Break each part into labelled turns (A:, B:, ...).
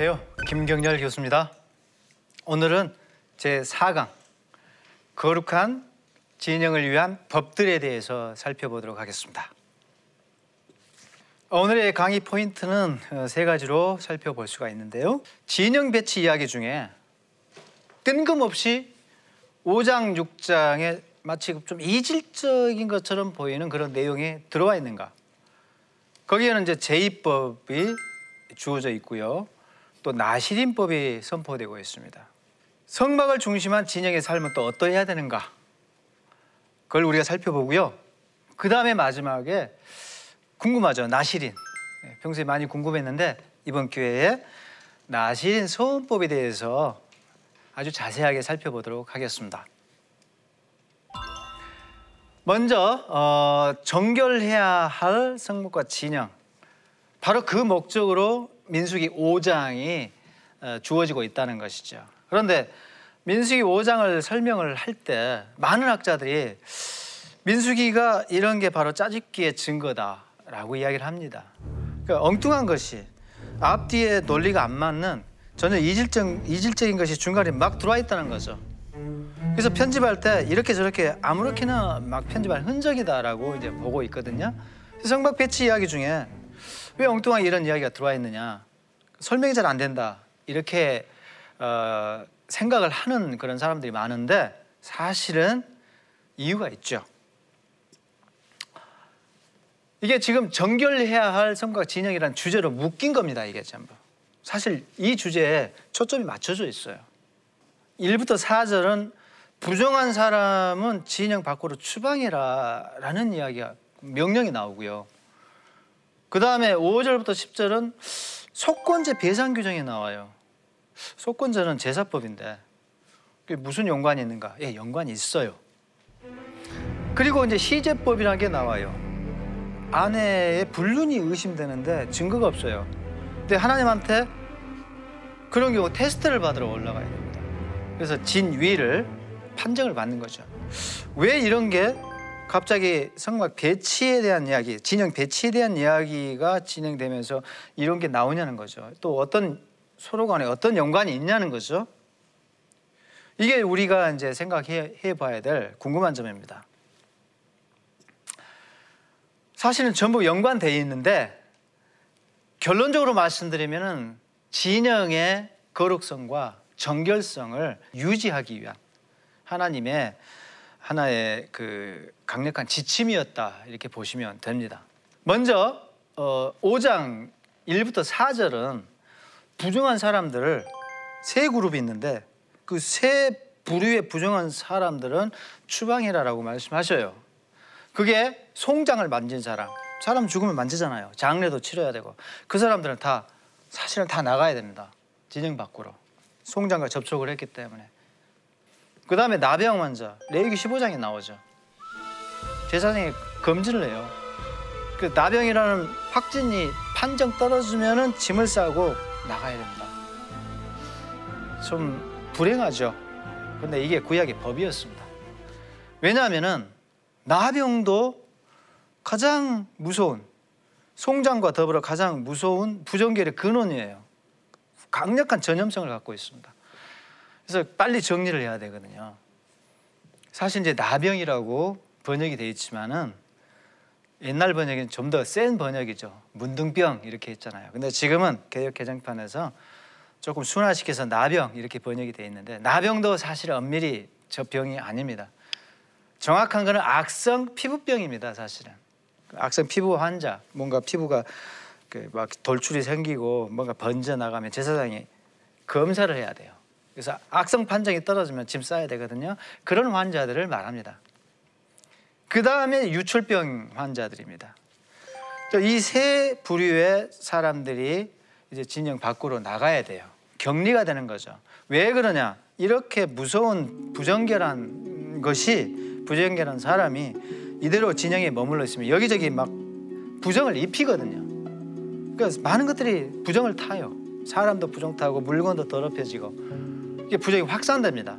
A: 안녕하세요. 김경렬 교수입니다. 오늘은 제 4강 거룩한 진영을 위한 법들에 대해서 살펴보도록 하겠습니다. 오늘의 강의 포인트는 어, 세 가지로 살펴볼 수가 있는데요. 진영 배치 이야기 중에 뜬금없이 5장, 6장에 마치 좀 이질적인 것처럼 보이는 그런 내용이 들어와 있는가? 거기에는 이제 제의법이 주어져 있고요. 또 나시린법이 선포되고 있습니다. 성막을 중심한 진영의 삶은 또 어떠해야 되는가? 그걸 우리가 살펴보고요. 그 다음에 마지막에 궁금하죠. 나시린. 네, 평소에 많이 궁금했는데 이번 기회에 나시린 소원법에 대해서 아주 자세하게 살펴보도록 하겠습니다. 먼저 어, 정결해야 할 성목과 진영 바로 그 목적으로 민수기 5장이 어, 주어지고 있다는 것이죠. 그런데 민수기 5장을 설명을 할 때 많은 학자들이 민수기가 이런 게 바로 짜집기의 증거다라고 이야기를 합니다. 그러니까 엉뚱한 것이 앞뒤에 논리가 안 맞는 전혀 이질적, 이질적인 것이 중간에 막 들어와 있다는 거죠. 그래서 편집할 때 이렇게 저렇게 아무렇게나 막 편집할 흔적이다라고 이제 보고 있거든요. 성박 배치 이야기 중에 왜 엉뚱하게 이런 이야기가 들어와 있느냐 설명이 잘 안 된다 이렇게 어, 생각을 하는 그런 사람들이 많은데 사실은 이유가 있죠. 이게 지금 정결해야 할 성곽 진영이라는 주제로 묶인 겁니다. 이게 전부. 사실 이 주제에 초점이 맞춰져 있어요. 1부터 4절은 부정한 사람은 진영 밖으로 추방해라 라는 이야기가 명령이 나오고요. 그 다음에 5절부터 10절은 속건제 배상 규정이 나와요. 속건제는 제사법인데 그게 무슨 연관이 있는가? 예, 연관이 있어요. 그리고 이제 시제법이라는 게 나와요. 아내의 불륜이 의심되는데 증거가 없어요. 근데 하나님한테 그런 경우 테스트를 받으러 올라가야 됩니다. 그래서 진위를 판정을 받는 거죠. 왜 이런 게 갑자기 성막 배치에 대한 이야기, 진영 배치에 대한 이야기가 진행되면서 이런 게 나오냐는 거죠. 또 어떤 서로 간에 어떤 연관이 있냐는 거죠. 이게 우리가 이제 생각해 봐야 될 궁금한 점입니다. 사실은 전부 연관되어 있는데 결론적으로 말씀드리면은 진영의 거룩성과 정결성을 유지하기 위한 하나님의 하나의 그 강력한 지침이었다 이렇게 보시면 됩니다. 먼저 어, 5장 1부터 4절은 부정한 사람들을 세 그룹이 있는데 그 세 부류의 부정한 사람들은 추방해라라고 말씀하셔요. 그게 송장을 만진 사람, 사람 죽으면 만지잖아요. 장례도 치러야 되고 그 사람들은 다 사실은 다 나가야 됩니다. 진영 밖으로 송장과 접촉을 했기 때문에 그 다음에 나병 환자 레위기 15장에 나오죠. 제사장이 금지를 해요. 그 나병이라는 확진이 판정 떨어지면은 짐을 싸고 나가야 됩니다. 좀 불행하죠. 근데 이게 구약의 법이었습니다. 왜냐하면은 나병도 가장 무서운 송장과 더불어 가장 무서운 부정결의 근원이에요. 강력한 전염성을 갖고 있습니다. 그래서 빨리 정리를 해야 되거든요. 사실 이제 나병이라고 번역이 되어 있지만은 옛날 번역은 좀더 센 번역이죠. 문둥병 이렇게 했잖아요. 근데 지금은 개혁 개정판에서 조금 순화시켜서 나병 이렇게 번역이 되어 있는데 나병도 사실 엄밀히 저 병이 아닙니다. 정확한 거는 악성 피부병입니다, 사실은. 악성 피부 환자, 뭔가 피부가 그막 돌출이 생기고 뭔가 번져 나가면 제사장이 검사를 해야 돼요. 그래서 악성 판정이 떨어지면 짐 싸야 되거든요. 그런 환자들을 말합니다. 그 다음에 유출병 환자들입니다. 이 세 부류의 사람들이 이제 진영 밖으로 나가야 돼요. 격리가 되는 거죠. 왜 그러냐? 이렇게 무서운 부정결한 것이 부정결한 사람이 이대로 진영에 머물러 있으면 여기저기 막 부정을 입히거든요. 그러니까 많은 것들이 부정을 타요. 사람도 부정 타고 물건도 더럽혀지고 부정이 확산됩니다.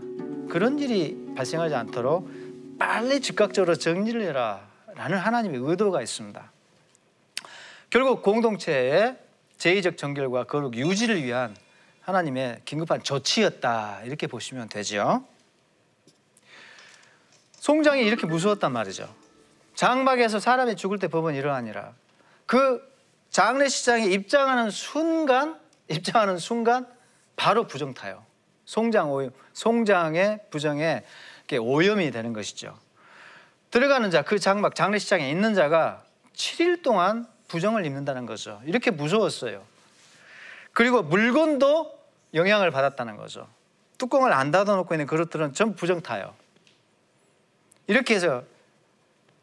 A: 그런 일이 발생하지 않도록 빨리 즉각적으로 정리를 해라라는 하나님의 의도가 있습니다. 결국 공동체의 제의적 정결과 거룩 유지를 위한 하나님의 긴급한 조치였다 이렇게 보시면 되죠. 송장이 이렇게 무서웠단 말이죠. 장막에서 사람이 죽을 때 법은 이러하니라. 그 장례식장에 입장하는 순간, 입장하는 순간 바로 부정 타요. 송장 오염, 송장의 부정에 오염이 되는 것이죠. 들어가는 자, 그 장막 장례식장에 있는 자가 7일 동안 부정을 입는다는 거죠. 이렇게 무서웠어요. 그리고 물건도 영향을 받았다는 거죠. 뚜껑을 안 닫아놓고 있는 그릇들은 전부 부정 타요. 이렇게 해서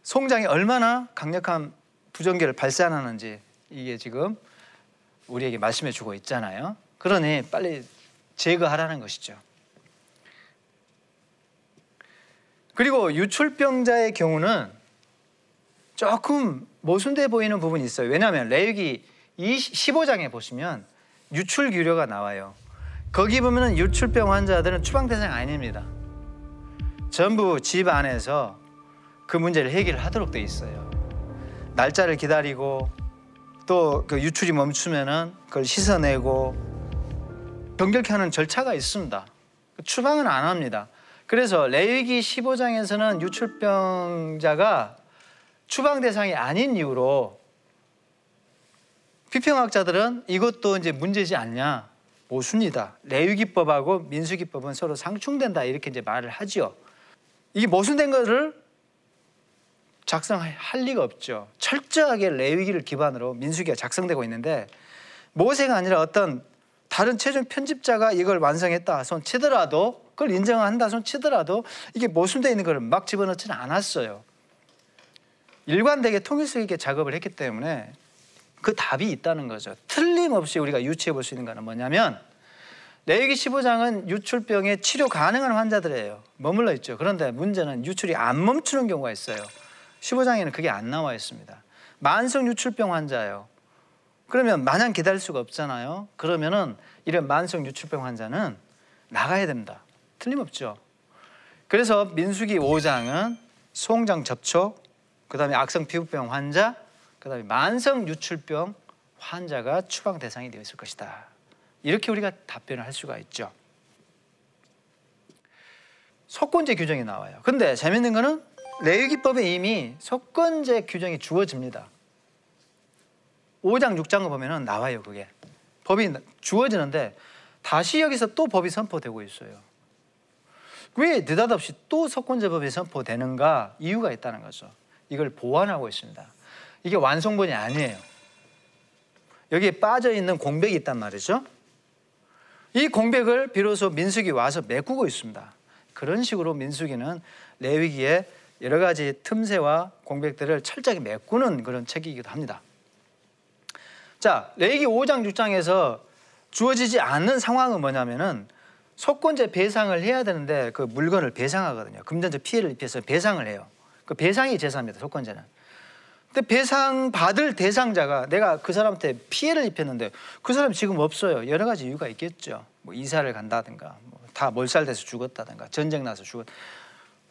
A: 송장이 얼마나 강력한 부정계를 발산하는지 이게 지금 우리에게 말씀해 주고 있잖아요. 그러니 빨리 제거하라는 것이죠. 그리고 유출병자의 경우는 조금 모순돼 보이는 부분이 있어요. 왜냐하면 레위기 15장에 보시면 유출 규례가 나와요. 거기 보면은 유출병 환자들은 추방 대상 아닙니다. 전부 집 안에서 그 문제를 해결 하도록 돼 있어요. 날짜를 기다리고 또 그 유출이 멈추면은 그걸 씻어내고 병결케 하는 절차가 있습니다. 추방은 안 합니다. 그래서 레위기 15장에서는 유출병자가 추방 대상이 아닌 이유로 비평학자들은 이것도 이제 문제지 않냐 모순이다. 레위기법하고 민수기법은 서로 상충된다 이렇게 이제 말을 하지요. 이게 모순된 것을 작성할 리가 없죠. 철저하게 레위기를 기반으로 민수기가 작성되고 있는데 모세가 아니라 어떤 다른 최종 편집자가 이걸 완성했다 손 치더라도 그걸 인정한다 손 치더라도 이게 모순되어 있는 걸 막 집어넣지는 않았어요. 일관되게 통일성 있게 작업을 했기 때문에 그 답이 있다는 거죠. 틀림없이 우리가 유추해 볼 수 있는 거는 뭐냐면 레위기 15장은 유출병에 치료 가능한 환자들이에요. 머물러 있죠. 그런데 문제는 유출이 안 멈추는 경우가 있어요. 15장에는 그게 안 나와 있습니다. 만성 유출병 환자예요. 그러면 마냥 기다릴 수가 없잖아요. 그러면은 이런 만성 유출병 환자는 나가야 됩니다. 틀림없죠. 그래서 민수기 5장은 송장 접촉, 그다음에 악성 피부병 환자, 그다음에 만성 유출병 환자가 추방 대상이 되어 있을 것이다. 이렇게 우리가 답변을 할 수가 있죠. 속건제 규정이 나와요. 근데 재밌는 거는 레위기법에 이미 속건제 규정이 주어집니다. 5장 6장을 보면은 나와요, 그게. 법이 주어지는데 다시 여기서 또 법이 선포되고 있어요. 왜 느닷없이 또 석권제법이 선포되는가 이유가 있다는 거죠. 이걸 보완하고 있습니다. 이게 완성본이 아니에요. 여기에 빠져 있는 공백이 있단 말이죠. 이 공백을 비로소 민숙이 와서 메꾸고 있습니다. 그런 식으로 민숙이는 레위기에 여러 가지 틈새와 공백들을 철저하게 메꾸는 그런 책이기도 합니다. 자, 레위기 5장 6장에서 주어지지 않는 상황은 뭐냐면은 속건제 배상을 해야 되는데 그 물건을 배상하거든요. 금전적 피해를 입혀서 배상을 해요. 그 배상이 제사입니다. 속건제는. 근데 배상 받을 대상자가 내가 그 사람한테 피해를 입혔는데 그 사람 지금 없어요. 여러 가지 이유가 있겠죠. 뭐 이사를 간다든가, 뭐 다 몰살돼서 죽었다든가, 전쟁 나서 죽었.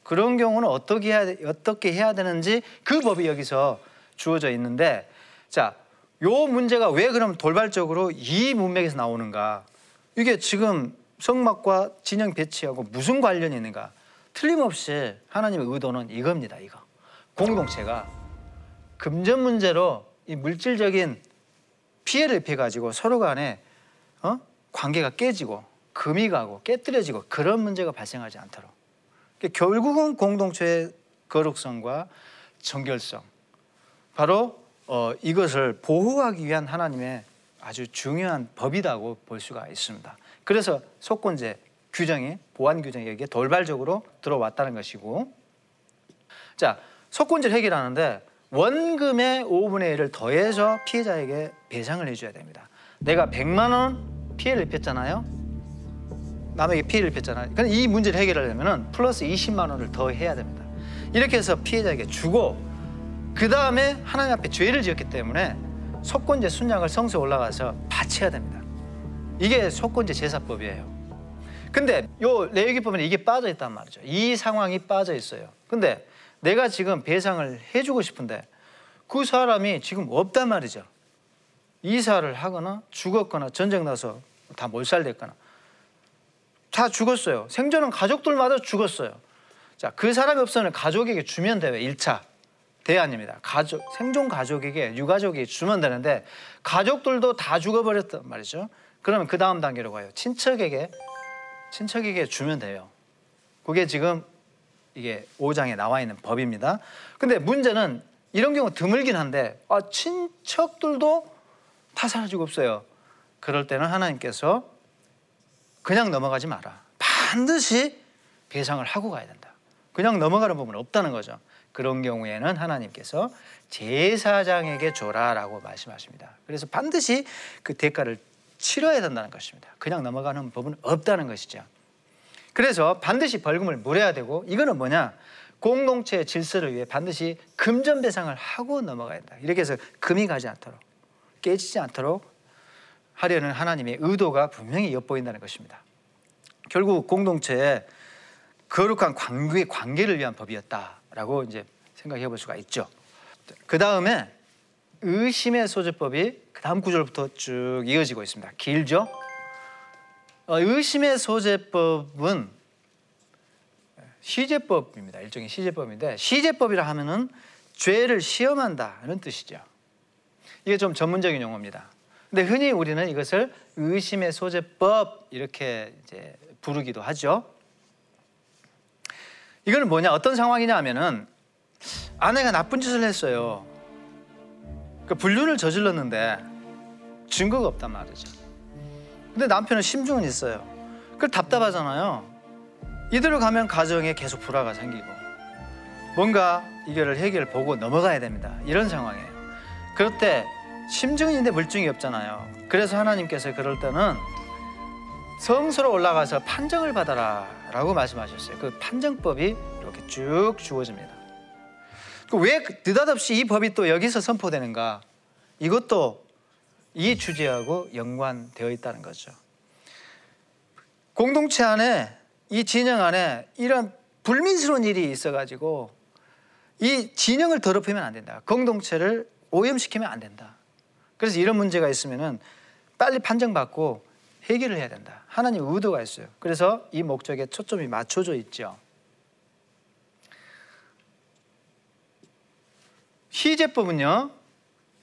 A: 그런 경우는 어떻게 해야 어떻게 해야 되는지 그 법이 여기서 주어져 있는데, 자, 요 문제가 왜 그럼 돌발적으로 이 문맥에서 나오는가? 이게 지금 성막과 진영 배치하고 무슨 관련이 있는가? 틀림없이 하나님의 의도는 이겁니다. 이거 공동체가 금전 문제로 이 물질적인 피해를 입혀 가지고 서로 간에 어? 관계가 깨지고 금이 가고 깨뜨려지고 그런 문제가 발생하지 않도록 그러니까 결국은 공동체의 거룩성과 정결성 바로 어, 이것을 보호하기 위한 하나님의 아주 중요한 법이라고 볼 수가 있습니다. 그래서 속건제 규정이 보안 규정이 여기에 돌발적으로 들어왔다는 것이고 자 속건제를 해결하는데 원금의 5분의 1을 더해서 피해자에게 배상을 해줘야 됩니다. 내가 100만 원 피해를 입혔잖아요. 남에게 피해를 입혔잖아요. 그럼 이 문제를 해결하려면 플러스 20만 원을 더 해야 됩니다. 이렇게 해서 피해자에게 주고 그 다음에 하나님 앞에 죄를 지었기 때문에 속건제 순양을 성소에 올라가서 바쳐야 됩니다. 이게 속건제 제사법이에요. 근데 요 레위기법에 이게 빠져 있단 말이죠. 이 상황이 빠져 있어요. 근데 내가 지금 배상을 해주고 싶은데 그 사람이 지금 없단 말이죠. 이사를 하거나 죽었거나 전쟁 나서 다 몰살됐거나 다 죽었어요. 생존한 가족들마다 죽었어요. 자, 그 사람이 없으면 가족에게 주면 돼요. 1차 대안입니다. 가족, 생존 가족에게 유가족이 주면 되는데 가족들도 다 죽어버렸단 말이죠. 그러면 그 다음 단계로 가요. 친척에게 친척에게 주면 돼요. 그게 지금 이게 5장에 나와 있는 법입니다. 근데 문제는 이런 경우 드물긴 한데 아, 친척들도 다 사라지고 없어요. 그럴 때는 하나님께서 그냥 넘어가지 마라. 반드시 배상을 하고 가야 된다. 그냥 넘어가는 부분은 없다는 거죠. 그런 경우에는 하나님께서 제사장에게 줘라라고 말씀하십니다. 그래서 반드시 그 대가를 치러야 된다는 것입니다. 그냥 넘어가는 법은 없다는 것이죠. 그래서 반드시 벌금을 물어야 되고 이거는 뭐냐? 공동체의 질서를 위해 반드시 금전 배상을 하고 넘어가야 된다. 이렇게 해서 금이 가지 않도록 깨지지 않도록 하려는 하나님의 의도가 분명히 엿보인다는 것입니다. 결국 공동체의 거룩한 관계, 관계를 위한 법이었다 라고 이제 생각해 볼 수가 있죠. 그 다음에 의심의 소재법이 그 다음 구절부터 쭉 이어지고 있습니다. 길죠? 어, 의심의 소재법은 시제법입니다. 일종의 시제법인데 시제법이라 하면은 죄를 시험한다는 뜻이죠. 이게 좀 전문적인 용어입니다. 근데 흔히 우리는 이것을 의심의 소재법 이렇게 이제 부르기도 하죠. 이거는 뭐냐? 어떤 상황이냐 하면은 아내가 나쁜 짓을 했어요. 그 불륜을 저질렀는데 증거가 없단 말이죠. 근데 남편은 심증은 있어요. 그 답답하잖아요. 이대로 가면 가정에 계속 불화가 생기고 뭔가 이거를 해결 보고 넘어가야 됩니다. 이런 상황이에요. 그럴 때 심증은 있는데 물증이 없잖아요. 그래서 하나님께서 그럴 때는 성소로 올라가서 판정을 받아라 라고 말씀하셨어요. 그 판정법이 이렇게 쭉 주어집니다. 그왜 느닷없이 이 법이 또 여기서 선포되는가? 이것도 이 주제하고 연관되어 있다는 거죠. 공동체 안에 이 진영 안에 이런 불민스러운 일이 있어가지고 이 진영을 더럽히면 안 된다. 공동체를 오염시키면 안 된다. 그래서 이런 문제가 있으면은 빨리 판정받고 해결을 해야 된다. 하나님 의도가 있어요. 그래서 이 목적에 초점이 맞춰져 있죠. 희제법은요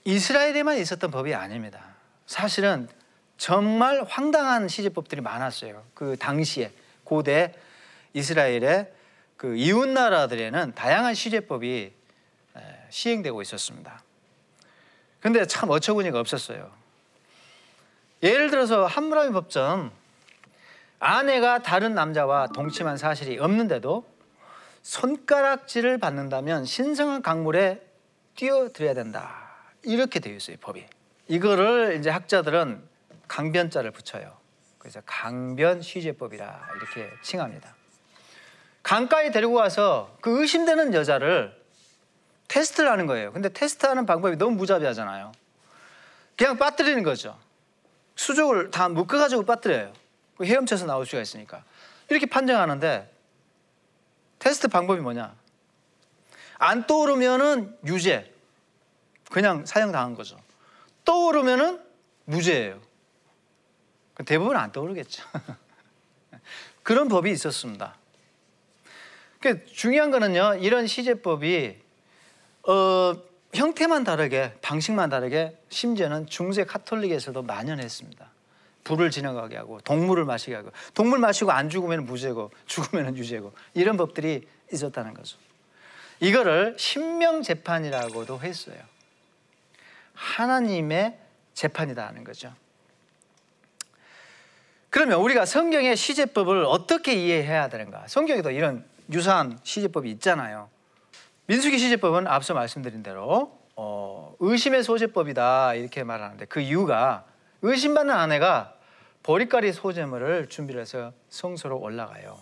A: 이스라엘에만 있었던 법이 아닙니다. 사실은 정말 황당한 시제법들이 많았어요. 그 당시에 고대 이스라엘의 그 이웃 나라들에는 다양한 시제법이 시행되고 있었습니다. 근데 참 어처구니가 없었어요. 예를 들어서 함무라비 법전 아내가 다른 남자와 동침한 사실이 없는데도 손가락질을 받는다면 신성한 강물에 뛰어들어야 된다. 이렇게 되어 있어요, 법이. 이거를 이제 학자들은 강변자를 붙여요. 그래서 강변 시제법이라 이렇게 칭합니다. 강가에 데리고 가서 그 의심되는 여자를 테스트를 하는 거예요. 근데 테스트하는 방법이 너무 무자비하잖아요. 그냥 빠뜨리는 거죠. 수족을 다 묶어가지고 빠뜨려요. 그 헤엄쳐서 나올 수가 있으니까. 이렇게 판정하는데 테스트 방법이 뭐냐? 안 떠오르면은 유죄. 그냥 사형당한 거죠. 떠오르면은 무죄예요. 대부분 안 떠오르겠죠. 그런 법이 있었습니다. 그 중요한 거는요, 이런 시제법이 어, 형태만 다르게, 방식만 다르게, 심지어는 중세 카톨릭에서도 만연했습니다. 불을 지나가게 하고, 동물을 마시게 하고, 동물 마시고 안 죽으면 무죄고, 죽으면 유죄고, 이런 법들이 있었다는 거죠. 이거를 신명 재판이라고도 했어요. 하나님의 재판이다 하는 거죠. 그러면 우리가 성경의 시제법을 어떻게 이해해야 되는가? 성경에도 이런 유사한 시제법이 있잖아요. 민수기 시제법은 앞서 말씀드린 대로 어, 의심의 소제법이다 이렇게 말하는데 그 이유가 의심받는 아내가 보리가리 소재물을 준비를 해서 성소로 올라가요.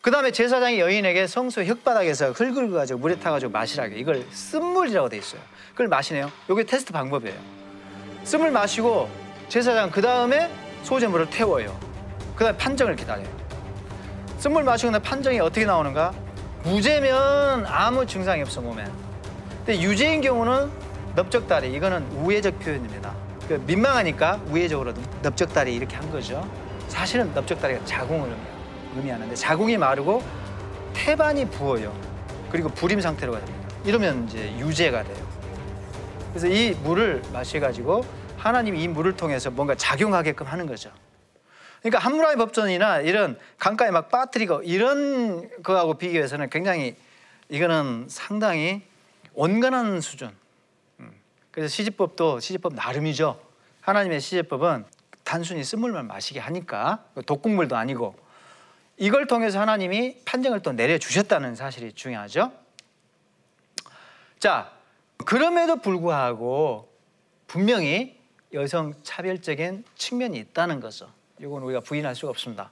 A: 그 다음에 제사장이 여인에게 성소 흙바닥에서 흙을 가지고 물에 타가지고 마시라게 이걸 쓴물이라고 돼 있어요. 그걸 마시네요. 이게 테스트 방법이에요. 쓴물 마시고 제사장 그 다음에 소재물을 태워요. 그 다음에 판정을 기다려요. 쓴물 마시고 나 판정이 어떻게 나오는가? 무죄면 아무 증상이 없어 몸에. 근데 유죄인 경우는 넓적다리 이거는 우회적 표현입니다. 그 민망하니까 우회적으로 넓적다리 이렇게 한 거죠. 사실은 넓적다리가 자궁을 의미하는데 자궁이 마르고 태반이 부어요. 그리고 불임 상태로 가야 됩니다. 이러면 이제 유죄가 돼요. 그래서 이 물을 마셔가지고 하나님이 이 물을 통해서 뭔가 작용하게끔 하는 거죠. 그러니까 함무라비 법전이나 이런 강가에 막 빠뜨리고 이런 거하고 비교해서는 굉장히 이거는 상당히 온건한 수준. 음. 그래서 시집법도 시집법 나름이죠. 하나님의 시집법은 단순히 쓴물만 마시게 하니까 독국물도 아니고 이걸 통해서 하나님이 판정을 또 내려주셨다는 사실이 중요하죠. 자, 그럼에도 불구하고 분명히 여성 차별적인 측면이 있다는 거죠. 이건 우리가 부인할 수가 없습니다.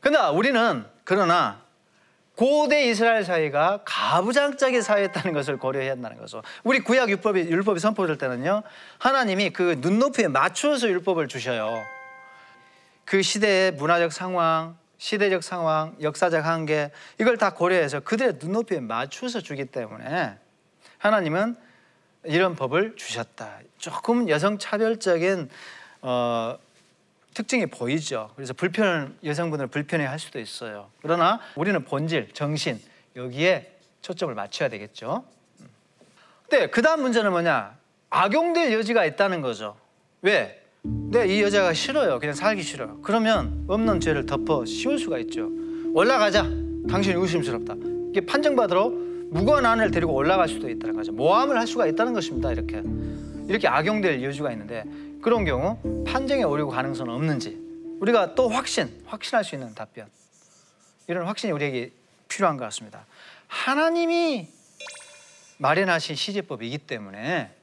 A: 그러나 우리는 그러나 고대 이스라엘 사회가 가부장적인 사회였다는 것을 고려해야 한다는 거죠. 우리 구약 율법이 율법이 선포될 때는요, 하나님이 그 눈높이에 맞추어서 율법을 주셔요. 그 시대의 문화적 상황, 시대적 상황, 역사적 한계 이걸 다 고려해서 그들의 눈높이에 맞추어서 주기 때문에 하나님은 이런 법을 주셨다. 조금 여성 차별적인 어, 특징이 보이죠. 그래서 불편 여성분을 불편해할 수도 있어요. 그러나 우리는 본질, 정신 여기에 초점을 맞춰야 되겠죠. 근데 그 다음 문제는 뭐냐? 악용될 여지가 있다는 거죠. 왜? 내이 여자가 싫어요. 그냥 살기 싫어요. 그러면 없는 죄를 덮어 씌울 수가 있죠. 올라가자. 당신이 의심스럽다. 이게 판정받으러 무거운 안을 데리고 올라갈 수도 있다는 거죠. 모함을 할 수가 있다는 것입니다. 이렇게 이렇게 악용될 여지가 있는데 그런 경우 판정에 오르고 가능성은 없는지 우리가 또 확신, 확신할 수 있는 답변 이런 확신이 우리에게 필요한 것 같습니다. 하나님이 마련하신 시제법이기 때문에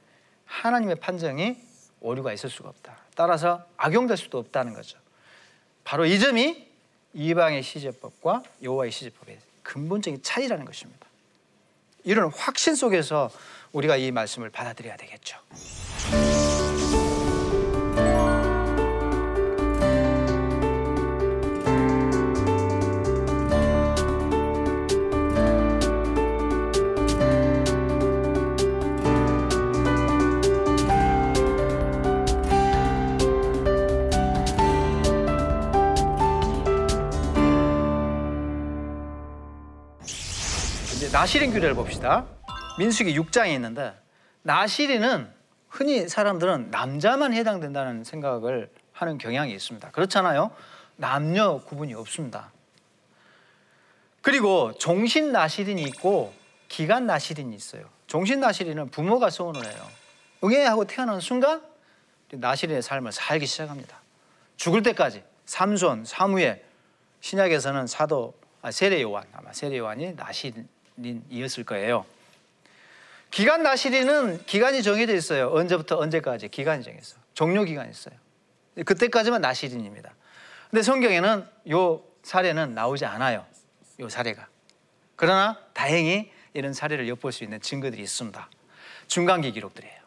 A: 하나님의 판정이 오류가 있을 수가 없다. 따라서 악용될 수도 없다는 거죠. 바로 이 점이 이방의 시제법과 여호와의 시제법의 근본적인 차이라는 것입니다. 이런 확신 속에서 우리가 이 말씀을 받아들여야 되겠죠. 나시린 규례를 봅시다. 민수기 6장에 있는데 나시린은 흔히 사람들은 남자만 해당된다는 생각을 하는 경향이 있습니다. 그렇잖아요. 남녀 구분이 없습니다. 그리고 종신 나시린이 있고 기간 나시린이 있어요. 종신 나시린은 부모가 소원을 해요. 응애하고 태어난 순간 나시린의 삶을 살기 시작합니다. 죽을 때까지 삼손, 사무엘, 신약에서는 사도 아, 세례 요한 아마 세례 요한이 나시린 이었을 거예요. 기간 나시리는 기간이 정해져 있어요. 언제부터 언제까지 기간이 정해서 종료 기간이 있어요. 그때까지만 나시린입니다. 근데 성경에는 요 사례는 나오지 않아요. 요 사례가. 그러나 다행히 이런 사례를 엿볼 수 있는 증거들이 있습니다. 중간기 기록들이에요.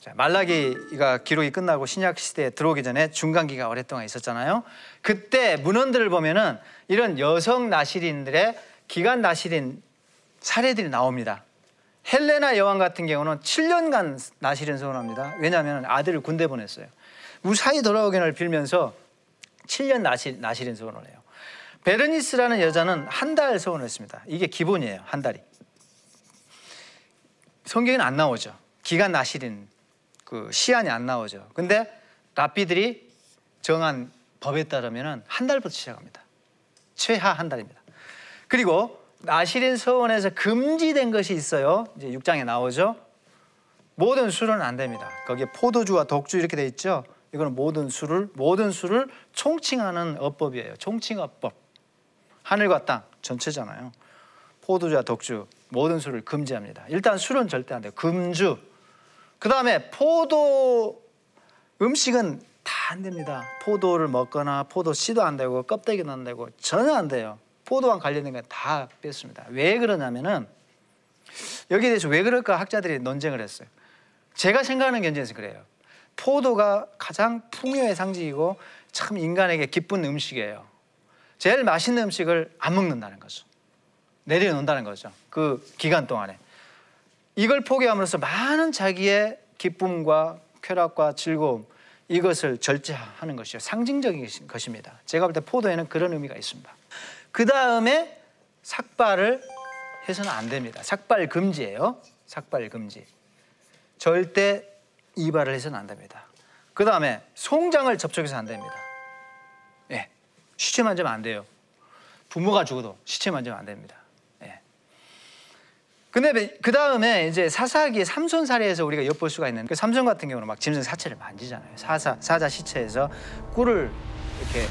A: 자, 말라기가 기록이 끝나고 신약 시대에 들어오기 전에 중간기가 오랫동안 있었잖아요. 그때 문헌들을 보면은 이런 여성 나시린들의 기간 나시린 사례들이 나옵니다. 헬레나 여왕 같은 경우는 7년간 나시린 소원합니다. 왜냐하면 아들을 군대 보냈어요. 무사히 돌아오기를 빌면서 7년 나시, 나시린 소원을 해요. 베르니스라는 여자는 한 달 소원을 했습니다. 이게 기본이에요. 한 달이. 성경에는 안 나오죠. 기간 나시린 그 시한이 안 나오죠. 근데 라피들이 정한 법에 따르면 한 달부터 시작합니다. 최하 한 달입니다. 그리고 나시린 서원에서 금지된 것이 있어요. 이제 6장에 나오죠. 모든 술은 안 됩니다. 거기에 포도주와 독주 이렇게 돼 있죠. 이거는 모든 술을 모든 술을 총칭하는 어법이에요. 총칭어법. 하늘과 땅 전체잖아요. 포도주와 독주 모든 술을 금지합니다. 일단 술은 절대 안 돼요. 금주. 그다음에 포도 음식은 다 안 됩니다. 포도를 먹거나 포도 씨도 안 되고 껍데기도 안 되고 전혀 안 돼요. 포도와 관련된 건 다 뺐습니다. 왜 그러냐면은 여기에 대해서 왜 그럴까 학자들이 논쟁을 했어요. 제가 생각하는 견제에서 그래요. 포도가 가장 풍요의 상징이고 참 인간에게 기쁜 음식이에요. 제일 맛있는 음식을 안 먹는다는 거죠. 내려놓는다는 거죠. 그 기간 동안에. 이걸 포기함으로써 많은 자기의 기쁨과 쾌락과 즐거움 이것을 절제하는 것이요 상징적인 것입니다. 제가 볼 때 포도에는 그런 의미가 있습니다. 그 다음에 삭발을 해서는 안 됩니다. 삭발 금지예요. 삭발 금지. 절대 이발을 해서는 안 됩니다. 그 다음에 송장을 접촉해서 안 됩니다. 예, 시체 만지면 안 돼요. 부모가 죽어도 시체 만지면 안 됩니다. 예. 근데 그 다음에 이제 사사기 삼손 사례에서 우리가 엿볼 수가 있는데 그 삼손 같은 경우는 막 짐승 사체를 만지잖아요. 사사 사자 시체에서 꿀을 이렇게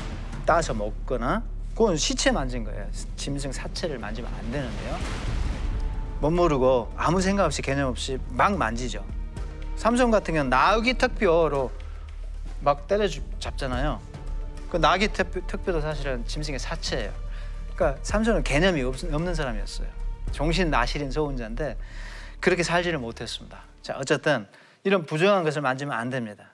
A: 따서 먹거나 그건 시체 만진 거예요. 짐승 사체를 만지면 안 되는데요. 못 모르고 아무 생각 없이 개념 없이 막 만지죠. 삼손 같은 경우는 나귀 턱뼈로 막 때려 잡잖아요. 그 나귀 턱뼈도 사실은 짐승의 사체예요. 그러니까 삼손은 개념이 없, 는 사람이었어요. 정신 나실인 소운자인데 그렇게 살지를 못했습니다. 자 어쨌든 이런 부정한 것을 만지면 안 됩니다.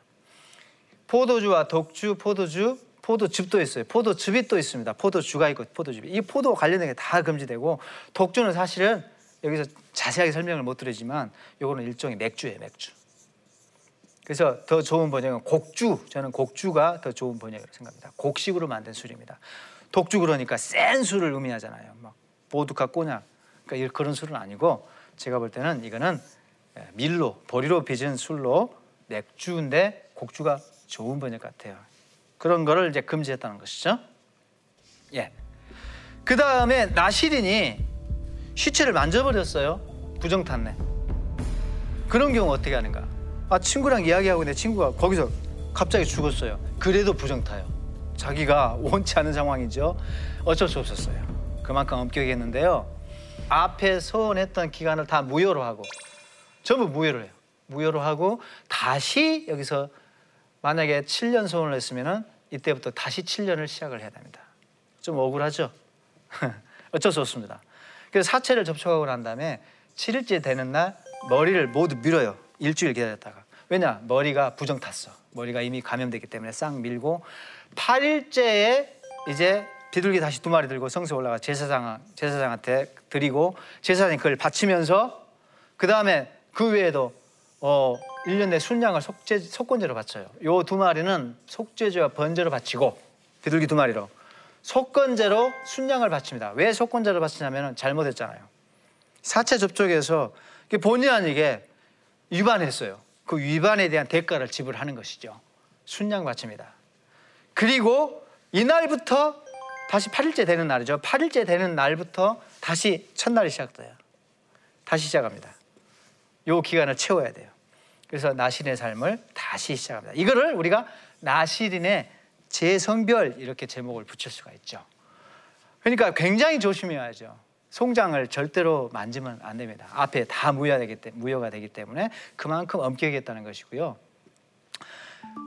A: 포도주와 독주, 포도주, 포도즙도 있어요. 포도즙이 또 있습니다. 포도주가 있고 포도즙이. 이 포도 관련된 게 다 금지되고 독주는 사실은 여기서 자세하게 설명을 못 드리지만 이거는 일종의 맥주예요, 맥주. 그래서 더 좋은 번역은 곡주. 저는 곡주가 더 좋은 번역이라고 생각합니다. 곡식으로 만든 술입니다. 독주 그러니까 센 술을 의미하잖아요. 막 보드카 꼬냑. 그러니까 그런 술은 아니고 제가 볼 때는 이거는 예, 밀로 보리로 빚은 술로 맥주인데 곡주가 좋은 번역 같아요. 그런 거를 이제 금지했다는 것이죠. 예. 그 다음에 나시린이 시체를 만져버렸어요. 부정탔네. 그런 경우 어떻게 하는가? 아 친구랑 이야기하고 내 친구가 거기서 갑자기 죽었어요. 그래도 부정타요. 자기가 원치 않은 상황이죠. 어쩔 수 없었어요. 그만큼 엄격했는데요. 앞에 서원했던 기간을 다 무효로 하고 전부 무효로 해요. 무효로 하고 다시 여기서 만약에 7년 소원을 했으면 이때부터 다시 7년을 시작을 해야 됩니다. 좀 억울하죠? 어쩔 수 없습니다. 그래서 사체를 접촉하고 난 다음에 7일째 되는 날 머리를 모두 밀어요. 일주일 기다렸다가. 왜냐? 머리가 부정 탔어. 머리가 이미 감염됐기 때문에 싹 밀고 8일째에 이제 비둘기 다시 두 마리 들고 성소 올라가 제사장 제사장한테 드리고 제사장이 그걸 바치면서 그 다음에 그 외에도 어 1년 내 순양을 속죄, 속건제로 바쳐요. 요 두 마리는 속죄제와 번제로 바치고 비둘기 두 마리로 속건제로 순양을 바칩니다. 왜 속건제로 바치냐면 잘못했잖아요. 사체 접촉에서 본의 아니게 위반했어요. 그 위반에 대한 대가를 지불하는 것이죠. 순양 바칩니다. 그리고 이날부터 다시 8일째 되는 날이죠. 8일째 되는 날부터 다시 첫날이 시작돼요. 다시 시작합니다. 요 기간을 채워야 돼요. 그래서 나시린의 삶을 다시 시작합니다. 이거를 우리가 나시린의 재성별 이렇게 제목을 붙일 수가 있죠. 그러니까 굉장히 조심해야죠. 송장을 절대로 만지면 안 됩니다. 앞에 다 무효가 되기, 무효가 되기 때문에 그만큼 엄격했다는 것이고요.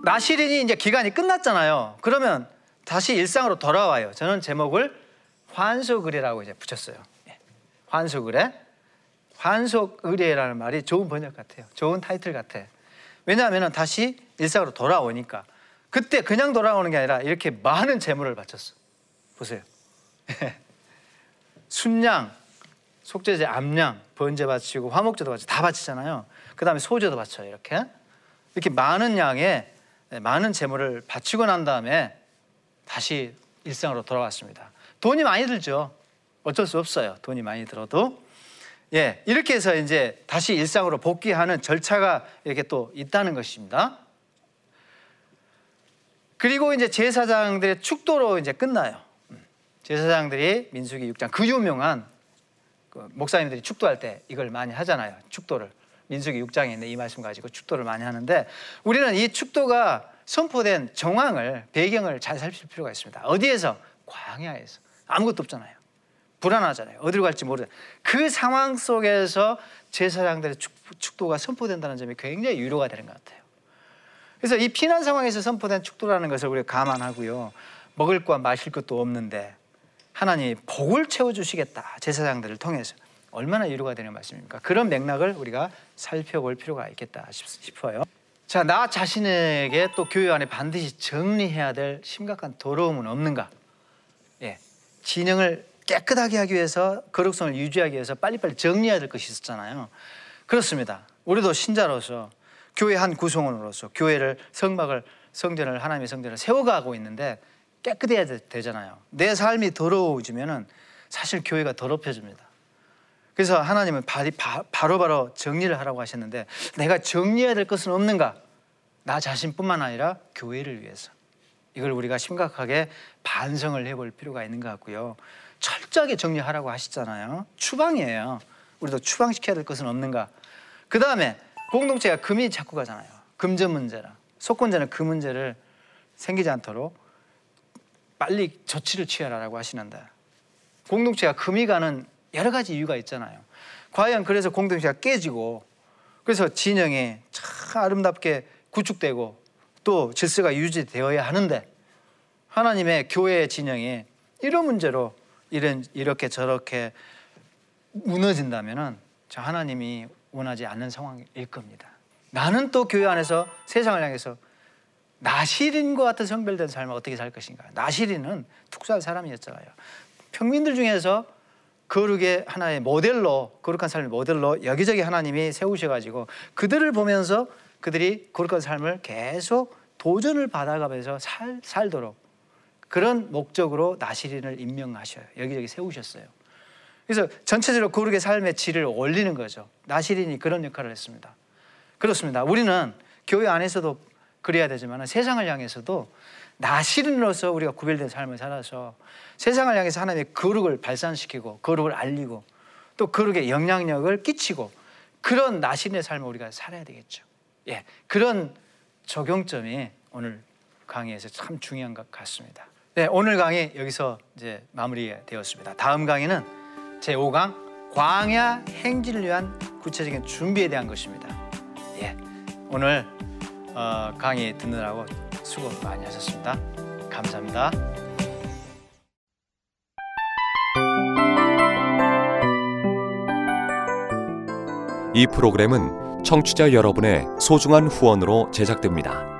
A: 나시린이 이제 기간이 끝났잖아요. 그러면 다시 일상으로 돌아와요. 저는 제목을 환속의례라고 이제 붙였어요. 예. 환속의례. 환속의례라는 말이 좋은 번역 같아요. 좋은 타이틀 같아. 왜냐하면 다시 일상으로 돌아오니까 그때 그냥 돌아오는 게 아니라 이렇게 많은 재물을 바쳤어. 보세요. 순양, 속죄제, 암양, 번제 바치고 화목제도 바치고 다 바치잖아요. 그 다음에 소제도 바쳐요. 이렇게 이렇게 많은 양의 많은 재물을 바치고 난 다음에 다시 일상으로 돌아왔습니다. 돈이 많이 들죠. 어쩔 수 없어요. 돈이 많이 들어도 예 이렇게 해서 이제 다시 일상으로 복귀하는 절차가 이렇게 또 있다는 것입니다. 그리고 이제 제사장들의 축도로 이제 끝나요. 제사장들이 민수기 6장 그 유명한 그 목사님들이 축도할 때 이걸 많이 하잖아요. 축도를 민수기 6장에 있는 이 말씀 가지고 축도를 많이 하는데 우리는 이 축도가 선포된 정황을 배경을 잘 살필 필요가 있습니다. 어디에서 광야에서 아무것도 없잖아요. 불안하잖아요. 어디로 갈지 모르. 그 상황 속에서 제사장들의 축, 도가 선포된다는 점이 굉장히 유로가 되는 것 같아요. 그래서 이 피난 상황에서 선포된 축도라는 것을 우리가 감안하고요. 먹을 것 마실 것도 없는데 하나님 복을 채워 주시겠다. 제사장들을 통해서 얼마나 위로가 되는 말씀입니까? 그런 맥락을 우리가 살펴볼 필요가 있겠다 싶어요. 자, 나 자신에게 또 교회 안에 반드시 정리해야 될 심각한 더러움은 없는가? 예. 진영을 깨끗하게 하기 위해서 거룩성을 유지하기 위해서 빨리빨리 정리해야 될 것이 있었잖아요. 그렇습니다. 우리도 신자로서 교회 한 구성원으로서 교회를 성막을 성전을 하나님의 성전을 세워가고 있는데 깨끗해야 되잖아요. 내 삶이 더러워지면은 사실 교회가 더럽혀집니다. 그래서 하나님은 바로바로 정리를 하라고 하셨는데 내가 정리해야 될 것은 없는가? 나 자신뿐만 아니라 교회를 위해서. 이걸 우리가 심각하게 반성을 해볼 필요가 있는 것 같고요. 철저하게 정리하라고 하시잖아요. 추방이에요. 우리도 추방시켜야 될 것은 없는가? 그 다음에 공동체가 금이 자꾸 가잖아요. 금전 문제라. 속건제는 그 문제를 생기지 않도록 빨리 조치를 취하라고 하시는데 공동체가 금이 가는 여러 가지 이유가 있잖아요. 과연 그래서 공동체가 깨지고 그래서 진영이 참 아름답게 구축되고 또 질서가 유지되어야 하는데 하나님의 교회의 진영이 이런 문제로 이런 이렇게 저렇게 무너진다면은 저 하나님이 원하지 않는 상황일 겁니다. 나는 또 교회 안에서 세상을 향해서 나시린과 같은 성별된 삶을 어떻게 살 것인가? 나시린은 특수한 사람이었잖아요. 평민들 중에서 거룩의 하나의 모델로 거룩한 삶의 모델로 여기저기 하나님이 세우셔가지고 그들을 보면서 그들이 거룩한 삶을 계속 도전을 받아가면서 살, 살도록 그런 목적으로 나시린을 임명하셔요. 여기저기 세우셨어요. 그래서 전체적으로 거룩의 삶의 질을 올리는 거죠. 나시린이 그런 역할을 했습니다. 그렇습니다. 우리는 교회 안에서도 그래야 되지만 세상을 향해서도 나시린으로서 우리가 구별된 삶을 살아서 세상을 향해서 하나님의 거룩을 발산시키고 거룩을 알리고 또 거룩의 영향력을 끼치고 그런 나신의 삶을 우리가 살아야 되겠죠. 예, 그런 적용점이 오늘 강의에서 참 중요한 것 같습니다. 네, 오늘 강의 여기서 이제 마무리되었습니다. 다음 강의는 제5강 광야 행진을 위한 구체적인 준비에 대한 것입니다. 예, 오늘 어, 강의 듣느라고 수고 많이 하셨습니다. 감사합니다.
B: 이 프로그램은 청취자 여러분의 소중한 후원으로 제작됩니다.